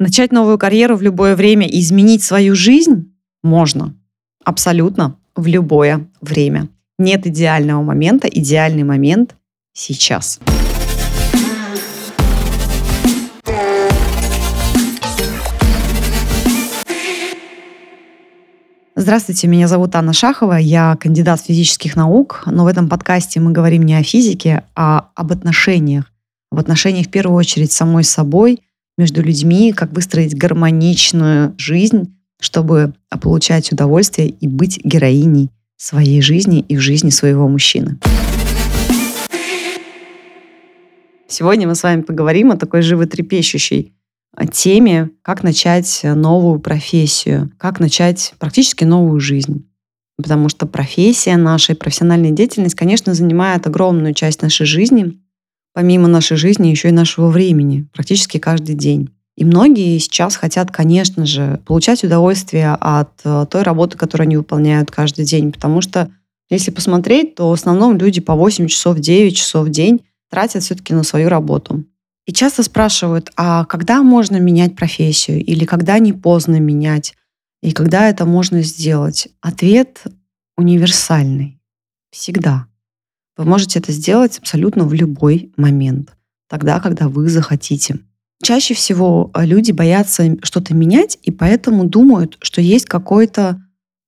Начать новую карьеру в любое время и изменить свою жизнь можно. Абсолютно в любое время. Нет идеального момента, идеальный момент сейчас. Здравствуйте, меня зовут Анна Шахова, я кандидат физических наук, но в этом подкасте мы говорим не о физике, а об отношениях. В отношениях в первую очередь с самой собой, между людьми, как выстроить гармоничную жизнь, чтобы получать удовольствие и быть героиней своей жизни и в жизни своего мужчины. Сегодня мы с вами поговорим о такой животрепещущей теме, как начать новую профессию, как начать практически новую жизнь. Потому что профессия наша, профессиональная деятельность, конечно, занимает огромную часть нашей жизни, помимо нашей жизни еще и нашего времени, практически каждый день. И многие сейчас хотят, конечно же, получать удовольствие от э, той работы, которую они выполняют каждый день. Потому что, если посмотреть, то в основном люди по 8 часов, 9 часов в день тратят все-таки на свою работу. И часто спрашивают, а когда можно менять профессию? Или когда не поздно менять? И когда это можно сделать? Ответ универсальный. Всегда. Вы можете это сделать абсолютно в любой момент, тогда, когда вы захотите. Чаще всего э, люди боятся что-то менять, и поэтому думают, что есть какой-то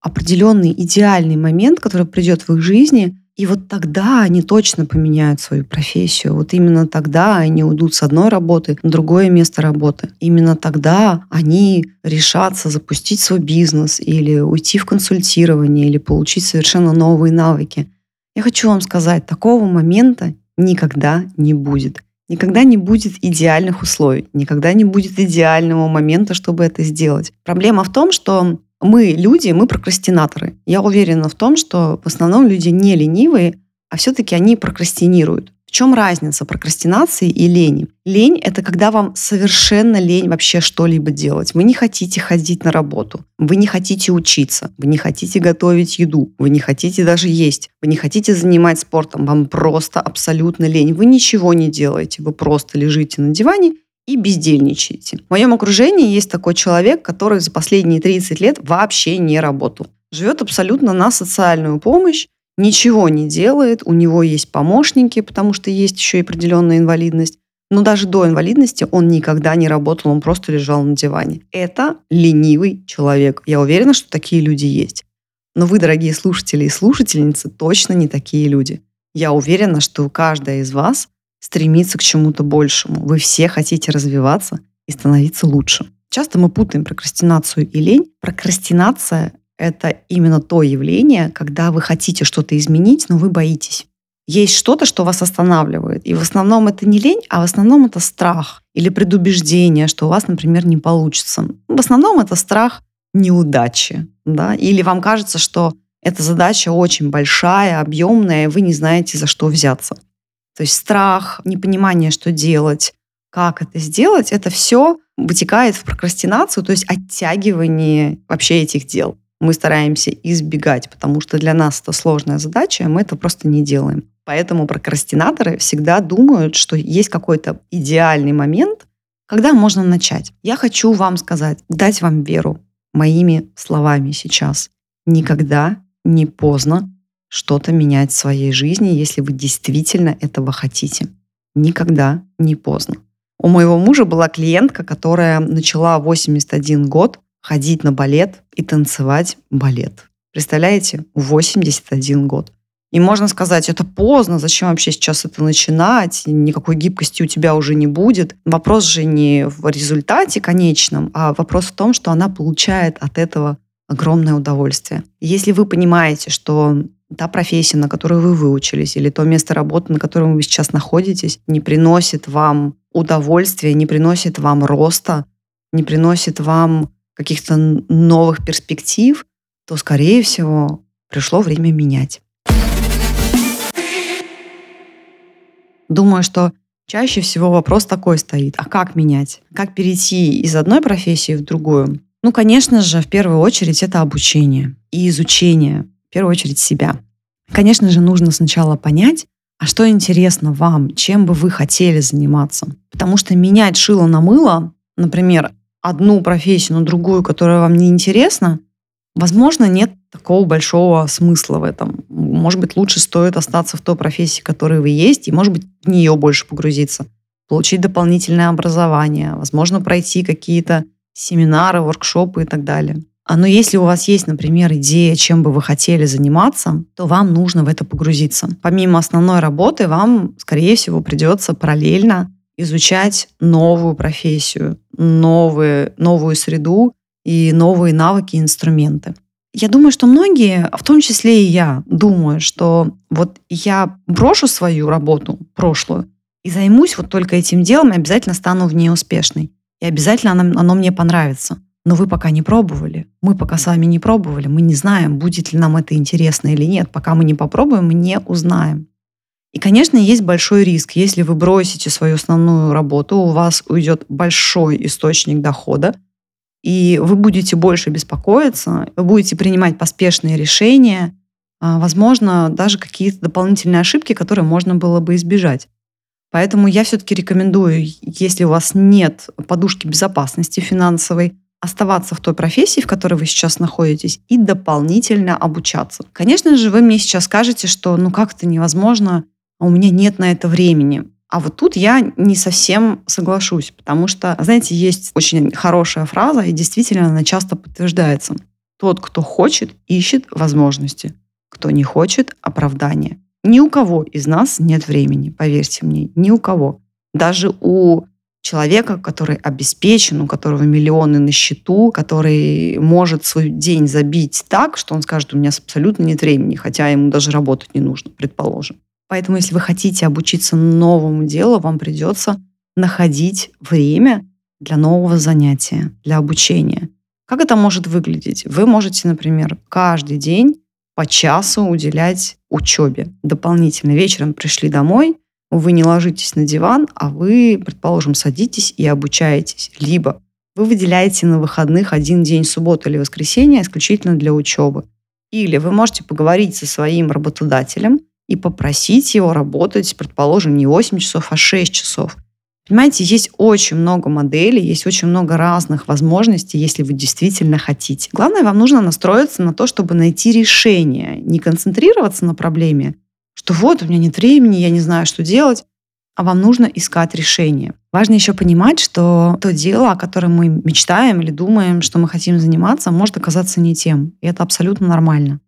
определенный идеальный момент, который придет в их жизни, и вот тогда они точно поменяют свою профессию. Вот именно тогда они уйдут с одной работы на другое место работы. Именно тогда они решатся запустить свой бизнес или уйти в консультирование или получить совершенно новые навыки. Я хочу вам сказать, такого момента никогда не будет. Никогда не будет идеальных условий, никогда не будет идеального момента, чтобы это сделать. Проблема в том, что мы люди, мы прокрастинаторы. Я уверена в том, что в основном люди не ленивые, а все-таки они прокрастинируют. Чем разница прокрастинации и лени? Лень — это когда вам совершенно лень вообще что-либо делать. Вы не хотите ходить на работу, вы не хотите учиться, вы не хотите готовить еду, вы не хотите даже есть, вы не хотите занимать спортом, вам просто абсолютно лень. Вы ничего не делаете, вы просто лежите на диване и бездельничаете. В моем окружении есть такой человек, который за последние 30 лет вообще не работал. Живет абсолютно на социальную помощь, ничего не делает, у него есть помощники, потому что есть еще и определенная инвалидность. Но даже до инвалидности он никогда не работал, он просто лежал на диване. Это ленивый человек. Я уверена, что такие люди есть. Но вы, дорогие слушатели и слушательницы, точно не такие люди. Я уверена, что каждая из вас стремится к чему-то большему. Вы все хотите развиваться и становиться лучше. Часто мы путаем прокрастинацию и лень. Прокрастинация это именно то явление, когда вы хотите что-то изменить, но вы боитесь. Есть что-то, что вас останавливает. И в основном это не лень, а в основном это страх или предубеждение, что у вас, например, не получится. В основном это страх неудачи. Да? Или вам кажется, что эта задача очень большая, объемная, и вы не знаете, за что взяться. То есть страх, непонимание, что делать, как это сделать, это все вытекает в прокрастинацию, то есть оттягивание вообще этих дел мы стараемся избегать, потому что для нас это сложная задача, а мы это просто не делаем. Поэтому прокрастинаторы всегда думают, что есть какой-то идеальный момент, когда можно начать. Я хочу вам сказать, дать вам веру моими словами сейчас. Никогда не поздно что-то менять в своей жизни, если вы действительно этого хотите. Никогда не поздно. У моего мужа была клиентка, которая начала 81 год ходить на балет и танцевать балет. Представляете? 81 год. И можно сказать, это поздно, зачем вообще сейчас это начинать, никакой гибкости у тебя уже не будет. Вопрос же не в результате конечном, а вопрос в том, что она получает от этого огромное удовольствие. Если вы понимаете, что та профессия, на которую вы выучились, или то место работы, на котором вы сейчас находитесь, не приносит вам удовольствия, не приносит вам роста, не приносит вам каких-то новых перспектив, то, скорее всего, пришло время менять. Думаю, что чаще всего вопрос такой стоит. А как менять? Как перейти из одной профессии в другую? Ну, конечно же, в первую очередь это обучение и изучение, в первую очередь себя. Конечно же, нужно сначала понять, а что интересно вам, чем бы вы хотели заниматься. Потому что менять шило на мыло, например, одну профессию на другую, которая вам не интересна, возможно, нет такого большого смысла в этом. Может быть, лучше стоит остаться в той профессии, которой вы есть, и, может быть, в нее больше погрузиться, получить дополнительное образование, возможно, пройти какие-то семинары, воркшопы и так далее. А но если у вас есть, например, идея, чем бы вы хотели заниматься, то вам нужно в это погрузиться. Помимо основной работы, вам, скорее всего, придется параллельно изучать новую профессию, новые, новую среду и новые навыки и инструменты. Я думаю, что многие, в том числе и я, думают, что вот я брошу свою работу прошлую и займусь вот только этим делом, и обязательно стану в ней успешной. И обязательно оно, оно мне понравится. Но вы пока не пробовали. Мы пока с вами не пробовали. Мы не знаем, будет ли нам это интересно или нет. Пока мы не попробуем, мы не узнаем. И, конечно, есть большой риск. Если вы бросите свою основную работу, у вас уйдет большой источник дохода, и вы будете больше беспокоиться, вы будете принимать поспешные решения, а, возможно, даже какие-то дополнительные ошибки, которые можно было бы избежать. Поэтому я все-таки рекомендую, если у вас нет подушки безопасности финансовой, оставаться в той профессии, в которой вы сейчас находитесь, и дополнительно обучаться. Конечно же, вы мне сейчас скажете, что ну как это невозможно, а у меня нет на это времени. А вот тут я не совсем соглашусь, потому что, знаете, есть очень хорошая фраза, и действительно она часто подтверждается. Тот, кто хочет, ищет возможности. Кто не хочет, оправдания. Ни у кого из нас нет времени, поверьте мне, ни у кого. Даже у человека, который обеспечен, у которого миллионы на счету, который может свой день забить так, что он скажет, у меня абсолютно нет времени, хотя ему даже работать не нужно, предположим. Поэтому, если вы хотите обучиться новому делу, вам придется находить время для нового занятия, для обучения. Как это может выглядеть? Вы можете, например, каждый день по часу уделять учебе. Дополнительно вечером пришли домой, вы не ложитесь на диван, а вы, предположим, садитесь и обучаетесь. Либо вы выделяете на выходных один день, субботу или воскресенье, исключительно для учебы. Или вы можете поговорить со своим работодателем и попросить его работать, предположим, не 8 часов, а 6 часов. Понимаете, есть очень много моделей, есть очень много разных возможностей, если вы действительно хотите. Главное, вам нужно настроиться на то, чтобы найти решение, не концентрироваться на проблеме, что вот у меня нет времени, я не знаю, что делать, а вам нужно искать решение. Важно еще понимать, что то дело, о котором мы мечтаем или думаем, что мы хотим заниматься, может оказаться не тем. И это абсолютно нормально.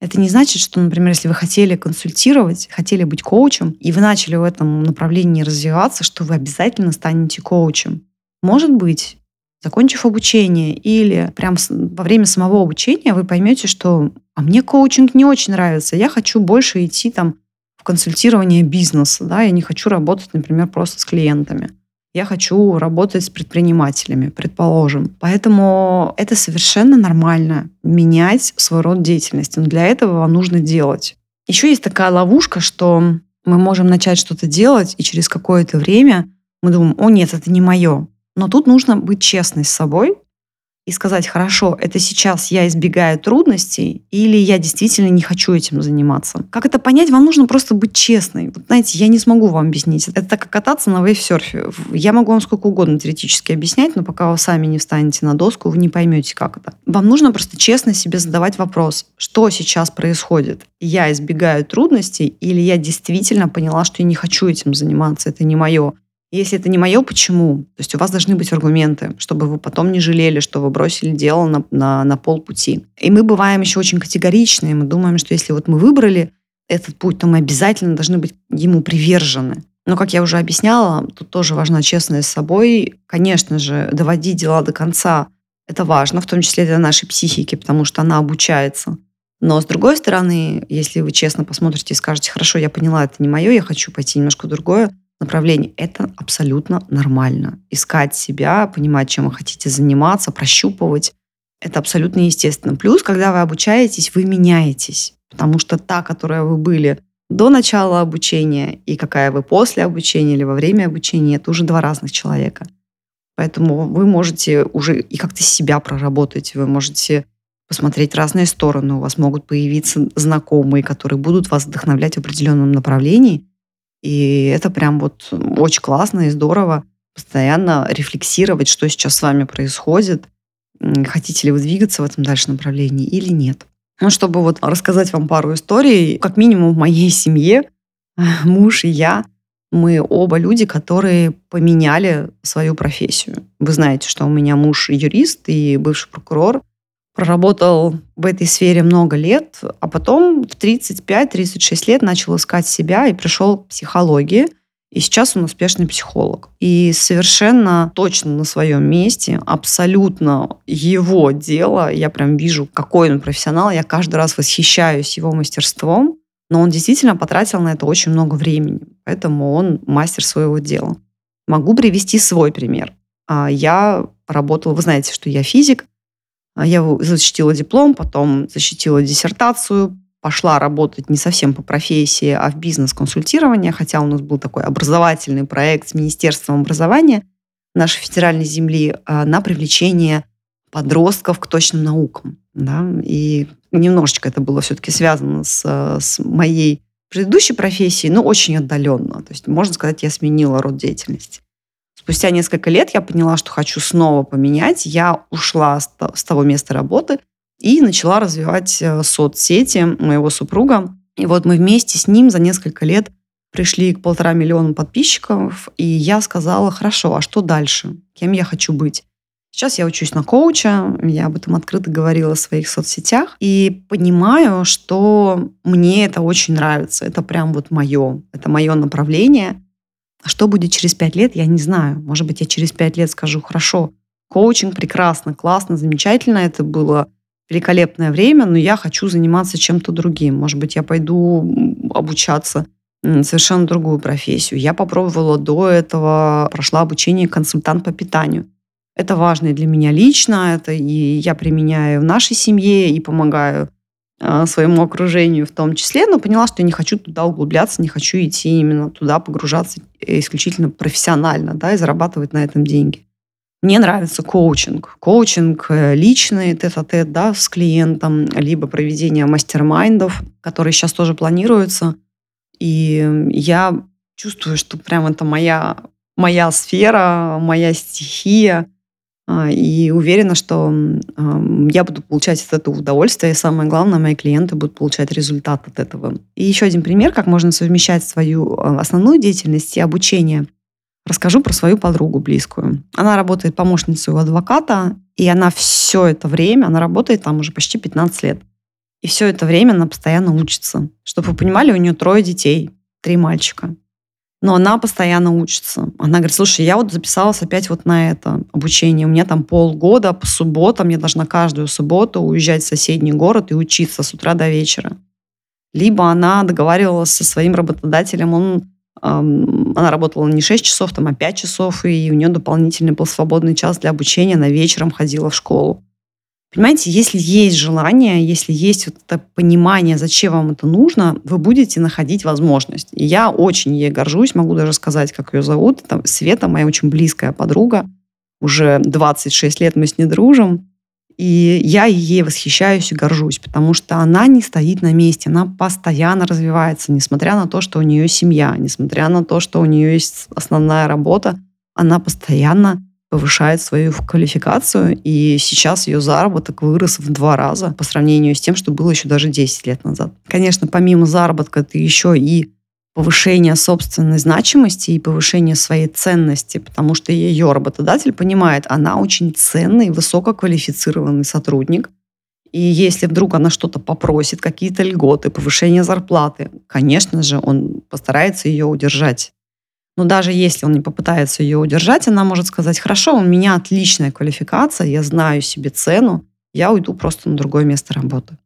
Это не значит, что, например, если вы хотели консультировать, хотели быть коучем, и вы начали в этом направлении развиваться, что вы обязательно станете коучем. Может быть, закончив обучение или прям во время самого обучения вы поймете, что а мне коучинг не очень нравится, я хочу больше идти там в консультирование бизнеса, да, я не хочу работать, например, просто с клиентами. Я хочу работать с предпринимателями, предположим. Поэтому это совершенно нормально менять свой род деятельности. Но для этого вам нужно делать. Еще есть такая ловушка, что мы можем начать что-то делать, и через какое-то время мы думаем, о нет, это не мое. Но тут нужно быть честной с собой и сказать, хорошо, это сейчас я избегаю трудностей или я действительно не хочу этим заниматься. Как это понять? Вам нужно просто быть честной. Вот, знаете, я не смогу вам объяснить. Это так как кататься на вейв-серфе. Я могу вам сколько угодно теоретически объяснять, но пока вы сами не встанете на доску, вы не поймете, как это. Вам нужно просто честно себе задавать вопрос, что сейчас происходит? Я избегаю трудностей или я действительно поняла, что я не хочу этим заниматься, это не мое? Если это не мое, почему? То есть у вас должны быть аргументы, чтобы вы потом не жалели, что вы бросили дело на, на, на полпути. И мы бываем еще очень категоричные. Мы думаем, что если вот мы выбрали этот путь, то мы обязательно должны быть ему привержены. Но, как я уже объясняла, тут тоже важна честность с собой. Конечно же, доводить дела до конца – это важно, в том числе для нашей психики, потому что она обучается. Но, с другой стороны, если вы честно посмотрите и скажете, хорошо, я поняла, это не мое, я хочу пойти немножко другое, направлении. Это абсолютно нормально. Искать себя, понимать, чем вы хотите заниматься, прощупывать. Это абсолютно естественно. Плюс, когда вы обучаетесь, вы меняетесь. Потому что та, которая вы были до начала обучения и какая вы после обучения или во время обучения, это уже два разных человека. Поэтому вы можете уже и как-то себя проработать, вы можете посмотреть разные стороны, у вас могут появиться знакомые, которые будут вас вдохновлять в определенном направлении, и это прям вот очень классно и здорово. постоянно рефлексировать, что сейчас с вами происходит, хотите ли вы двигаться в этом дальше направлении или нет. Ну, чтобы вот рассказать вам пару историй, как минимум в моей семье муж и я, мы оба люди, которые поменяли свою профессию. Вы знаете, что у меня муж юрист и бывший прокурор, проработал в этой сфере много лет, а потом в 35-36 лет начал искать себя и пришел к психологии. И сейчас он успешный психолог. И совершенно точно на своем месте, абсолютно его дело. Я прям вижу, какой он профессионал. Я каждый раз восхищаюсь его мастерством. Но он действительно потратил на это очень много времени. Поэтому он мастер своего дела. Могу привести свой пример. А, я работала, вы знаете, что я физик. А, я защитила диплом, потом защитила диссертацию, пошла работать не совсем по профессии, а в бизнес-консультирование, хотя у нас был такой образовательный проект с Министерством образования нашей федеральной земли а, на привлечение подростков к точным наукам. Да? И немножечко это было все-таки связано с, с моей предыдущей профессией, но очень отдаленно. То есть, можно сказать, я сменила род деятельности. Спустя несколько лет я поняла, что хочу снова поменять. Я ушла с того места работы и начала развивать э, соцсети моего супруга. И вот мы вместе с ним за несколько лет пришли к полтора миллиона подписчиков, и я сказала, хорошо, а что дальше? Кем я хочу быть? Сейчас я учусь на коуча, я об этом открыто говорила в своих соцсетях, и понимаю, что мне это очень нравится, это прям вот мое, это мое направление. А что будет через пять лет, я не знаю. Может быть, я через пять лет скажу, хорошо, коучинг прекрасно, классно, замечательно, это было великолепное время, но я хочу заниматься чем-то другим. Может быть, я пойду обучаться совершенно другую профессию. Я попробовала до этого, прошла обучение консультант по питанию. Это важно для меня лично, это и я применяю в нашей семье и помогаю своему окружению в том числе, но поняла, что я не хочу туда углубляться, не хочу идти именно туда, погружаться исключительно профессионально, да, и зарабатывать на этом деньги. Мне нравится коучинг. Коучинг э, личный, тет-а-тет, да, с клиентом, либо проведение мастер-майндов, которые сейчас тоже планируются. И я чувствую, что прям это моя, моя сфера, моя стихия. А, и уверена, что я буду получать от этого удовольствие, и самое главное, мои клиенты будут получать результат от этого. И еще один пример, как можно совмещать свою а, основную деятельность и обучение. Расскажу про свою подругу близкую. Она работает помощницей у адвоката, и она все это время, она работает там уже почти 15 лет. И все это время она постоянно учится. Чтобы вы понимали, у нее трое детей, три мальчика. Но она постоянно учится. Она говорит, слушай, я вот записалась опять вот на это обучение. У меня там полгода по субботам, я должна каждую субботу уезжать в соседний город и учиться с утра до вечера. Либо она договаривалась со своим работодателем, он, эм, она работала не 6 часов, там, а 5 часов, и у нее дополнительный был свободный час для обучения, она вечером ходила в школу. Понимаете, если есть желание, если есть вот это понимание, зачем вам это нужно, вы будете находить возможность. И я очень ей горжусь, могу даже сказать, как ее зовут. Это Света, моя очень близкая подруга. Уже 26 лет мы с ней дружим. И я ей восхищаюсь и горжусь, потому что она не стоит на месте, она постоянно развивается, несмотря на то, что у нее семья, несмотря на то, что у нее есть основная работа, она постоянно повышает свою квалификацию, и сейчас ее заработок вырос в два раза по сравнению с тем, что было еще даже 10 лет назад. Конечно, помимо заработка, это еще и повышение собственной значимости и повышение своей ценности, потому что ее работодатель понимает, она очень ценный, высококвалифицированный сотрудник, и если вдруг она что-то попросит, какие-то льготы, повышение зарплаты, конечно же, он постарается ее удержать. Но даже если он не попытается ее удержать, она может сказать, хорошо, у меня отличная квалификация, я знаю себе цену, я уйду просто на другое место работы.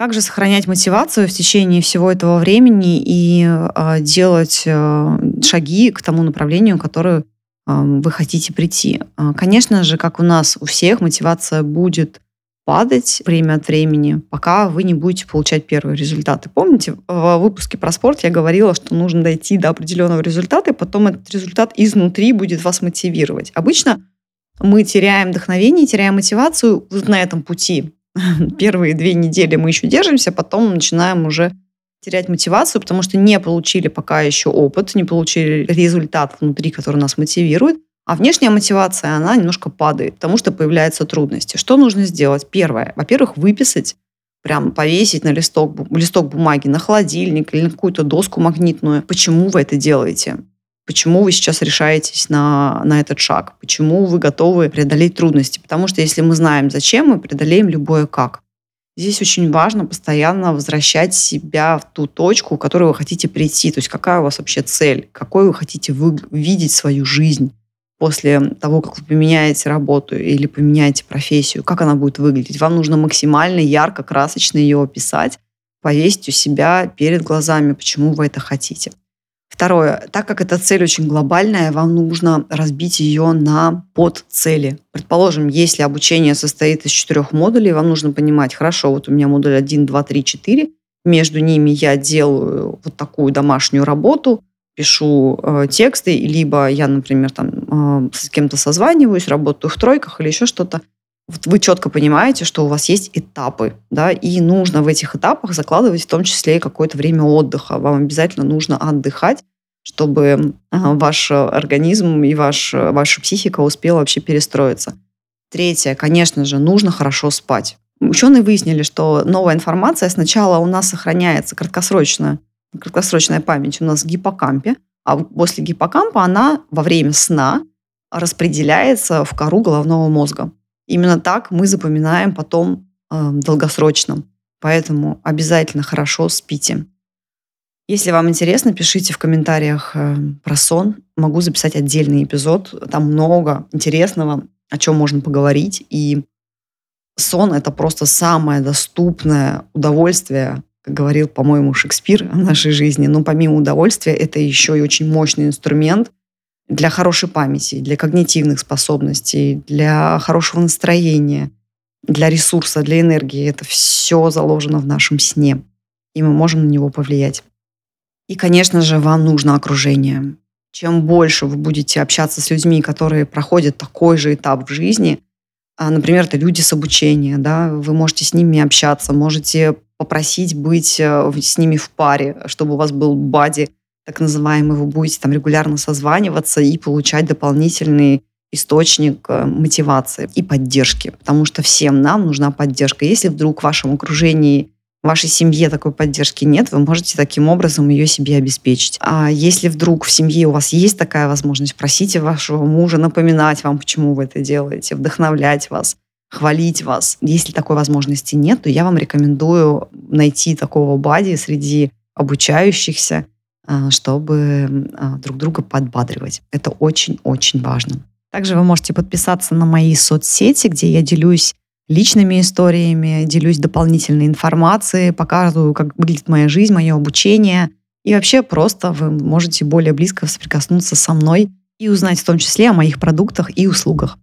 Как же сохранять мотивацию в течение всего этого времени и э, делать э, шаги к тому направлению, которое э, вы хотите прийти? Конечно же, как у нас у всех, мотивация будет падать время от времени, пока вы не будете получать первые результаты. Помните, в выпуске про спорт я говорила, что нужно дойти до определенного результата, и потом этот результат изнутри будет вас мотивировать. Обычно мы теряем вдохновение, теряем мотивацию на этом пути. Первые две недели мы еще держимся, потом начинаем уже терять мотивацию, потому что не получили пока еще опыт, не получили результат внутри, который нас мотивирует, а внешняя мотивация, она немножко падает, потому что появляются трудности. Что нужно сделать? Первое. Во-первых, выписать, прям повесить на листок, листок бумаги, на холодильник или на какую-то доску магнитную. Почему вы это делаете? Почему вы сейчас решаетесь на, на этот шаг? Почему вы готовы преодолеть трудности? Потому что если мы знаем, зачем, мы преодолеем любое как. Здесь очень важно постоянно возвращать себя в ту точку, к которой вы хотите прийти. То есть какая у вас вообще цель? Какой вы хотите вы видеть свою жизнь? После того, как вы поменяете работу или поменяете профессию, как она будет выглядеть. Вам нужно максимально ярко, красочно ее описать, повесить у себя перед глазами, почему вы это хотите. Второе. Так как эта цель очень глобальная, вам нужно разбить ее на подцели. Предположим, если обучение состоит из четырех модулей, вам нужно понимать, хорошо, вот у меня модуль 1, 2, 3, 4, между ними я делаю вот такую домашнюю работу, пишу э, тексты, либо я, например, там э, с кем-то созваниваюсь, работаю в тройках или еще что-то. Вот вы четко понимаете, что у вас есть этапы, да, и нужно в этих этапах закладывать в том числе и какое-то время отдыха. Вам обязательно нужно отдыхать, чтобы э, ваш организм и ваш, ваша психика успела вообще перестроиться. Третье, конечно же, нужно хорошо спать. Ученые выяснили, что новая информация сначала у нас сохраняется краткосрочно краткосрочная память у нас в гиппокампе, а после гиппокампа она во время сна распределяется в кору головного мозга. Именно так мы запоминаем потом э, долгосрочно. Поэтому обязательно хорошо спите. Если вам интересно, пишите в комментариях э, про сон. Могу записать отдельный эпизод. Там много интересного, о чем можно поговорить. И сон – это просто самое доступное удовольствие как говорил, по-моему, Шекспир о нашей жизни. Но помимо удовольствия, это еще и очень мощный инструмент для хорошей памяти, для когнитивных способностей, для хорошего настроения, для ресурса, для энергии. Это все заложено в нашем сне, и мы можем на него повлиять. И, конечно же, вам нужно окружение. Чем больше вы будете общаться с людьми, которые проходят такой же этап в жизни, например, это люди с обучения, да, вы можете с ними общаться, можете попросить быть э, с ними в паре, чтобы у вас был бади, так называемый, вы будете там регулярно созваниваться и получать дополнительный источник э, мотивации и поддержки, потому что всем нам нужна поддержка. Если вдруг в вашем окружении, в вашей семье такой поддержки нет, вы можете таким образом ее себе обеспечить. А если вдруг в семье у вас есть такая возможность, просите вашего мужа напоминать вам, почему вы это делаете, вдохновлять вас, хвалить вас. Если такой возможности нет, то я вам рекомендую найти такого бади среди обучающихся, а, чтобы а, друг друга подбадривать. Это очень-очень важно. Также вы можете подписаться на мои соцсети, где я делюсь личными историями, делюсь дополнительной информацией, показываю, как выглядит моя жизнь, мое обучение. И вообще просто вы можете более близко соприкоснуться со мной и узнать в том числе о моих продуктах и услугах.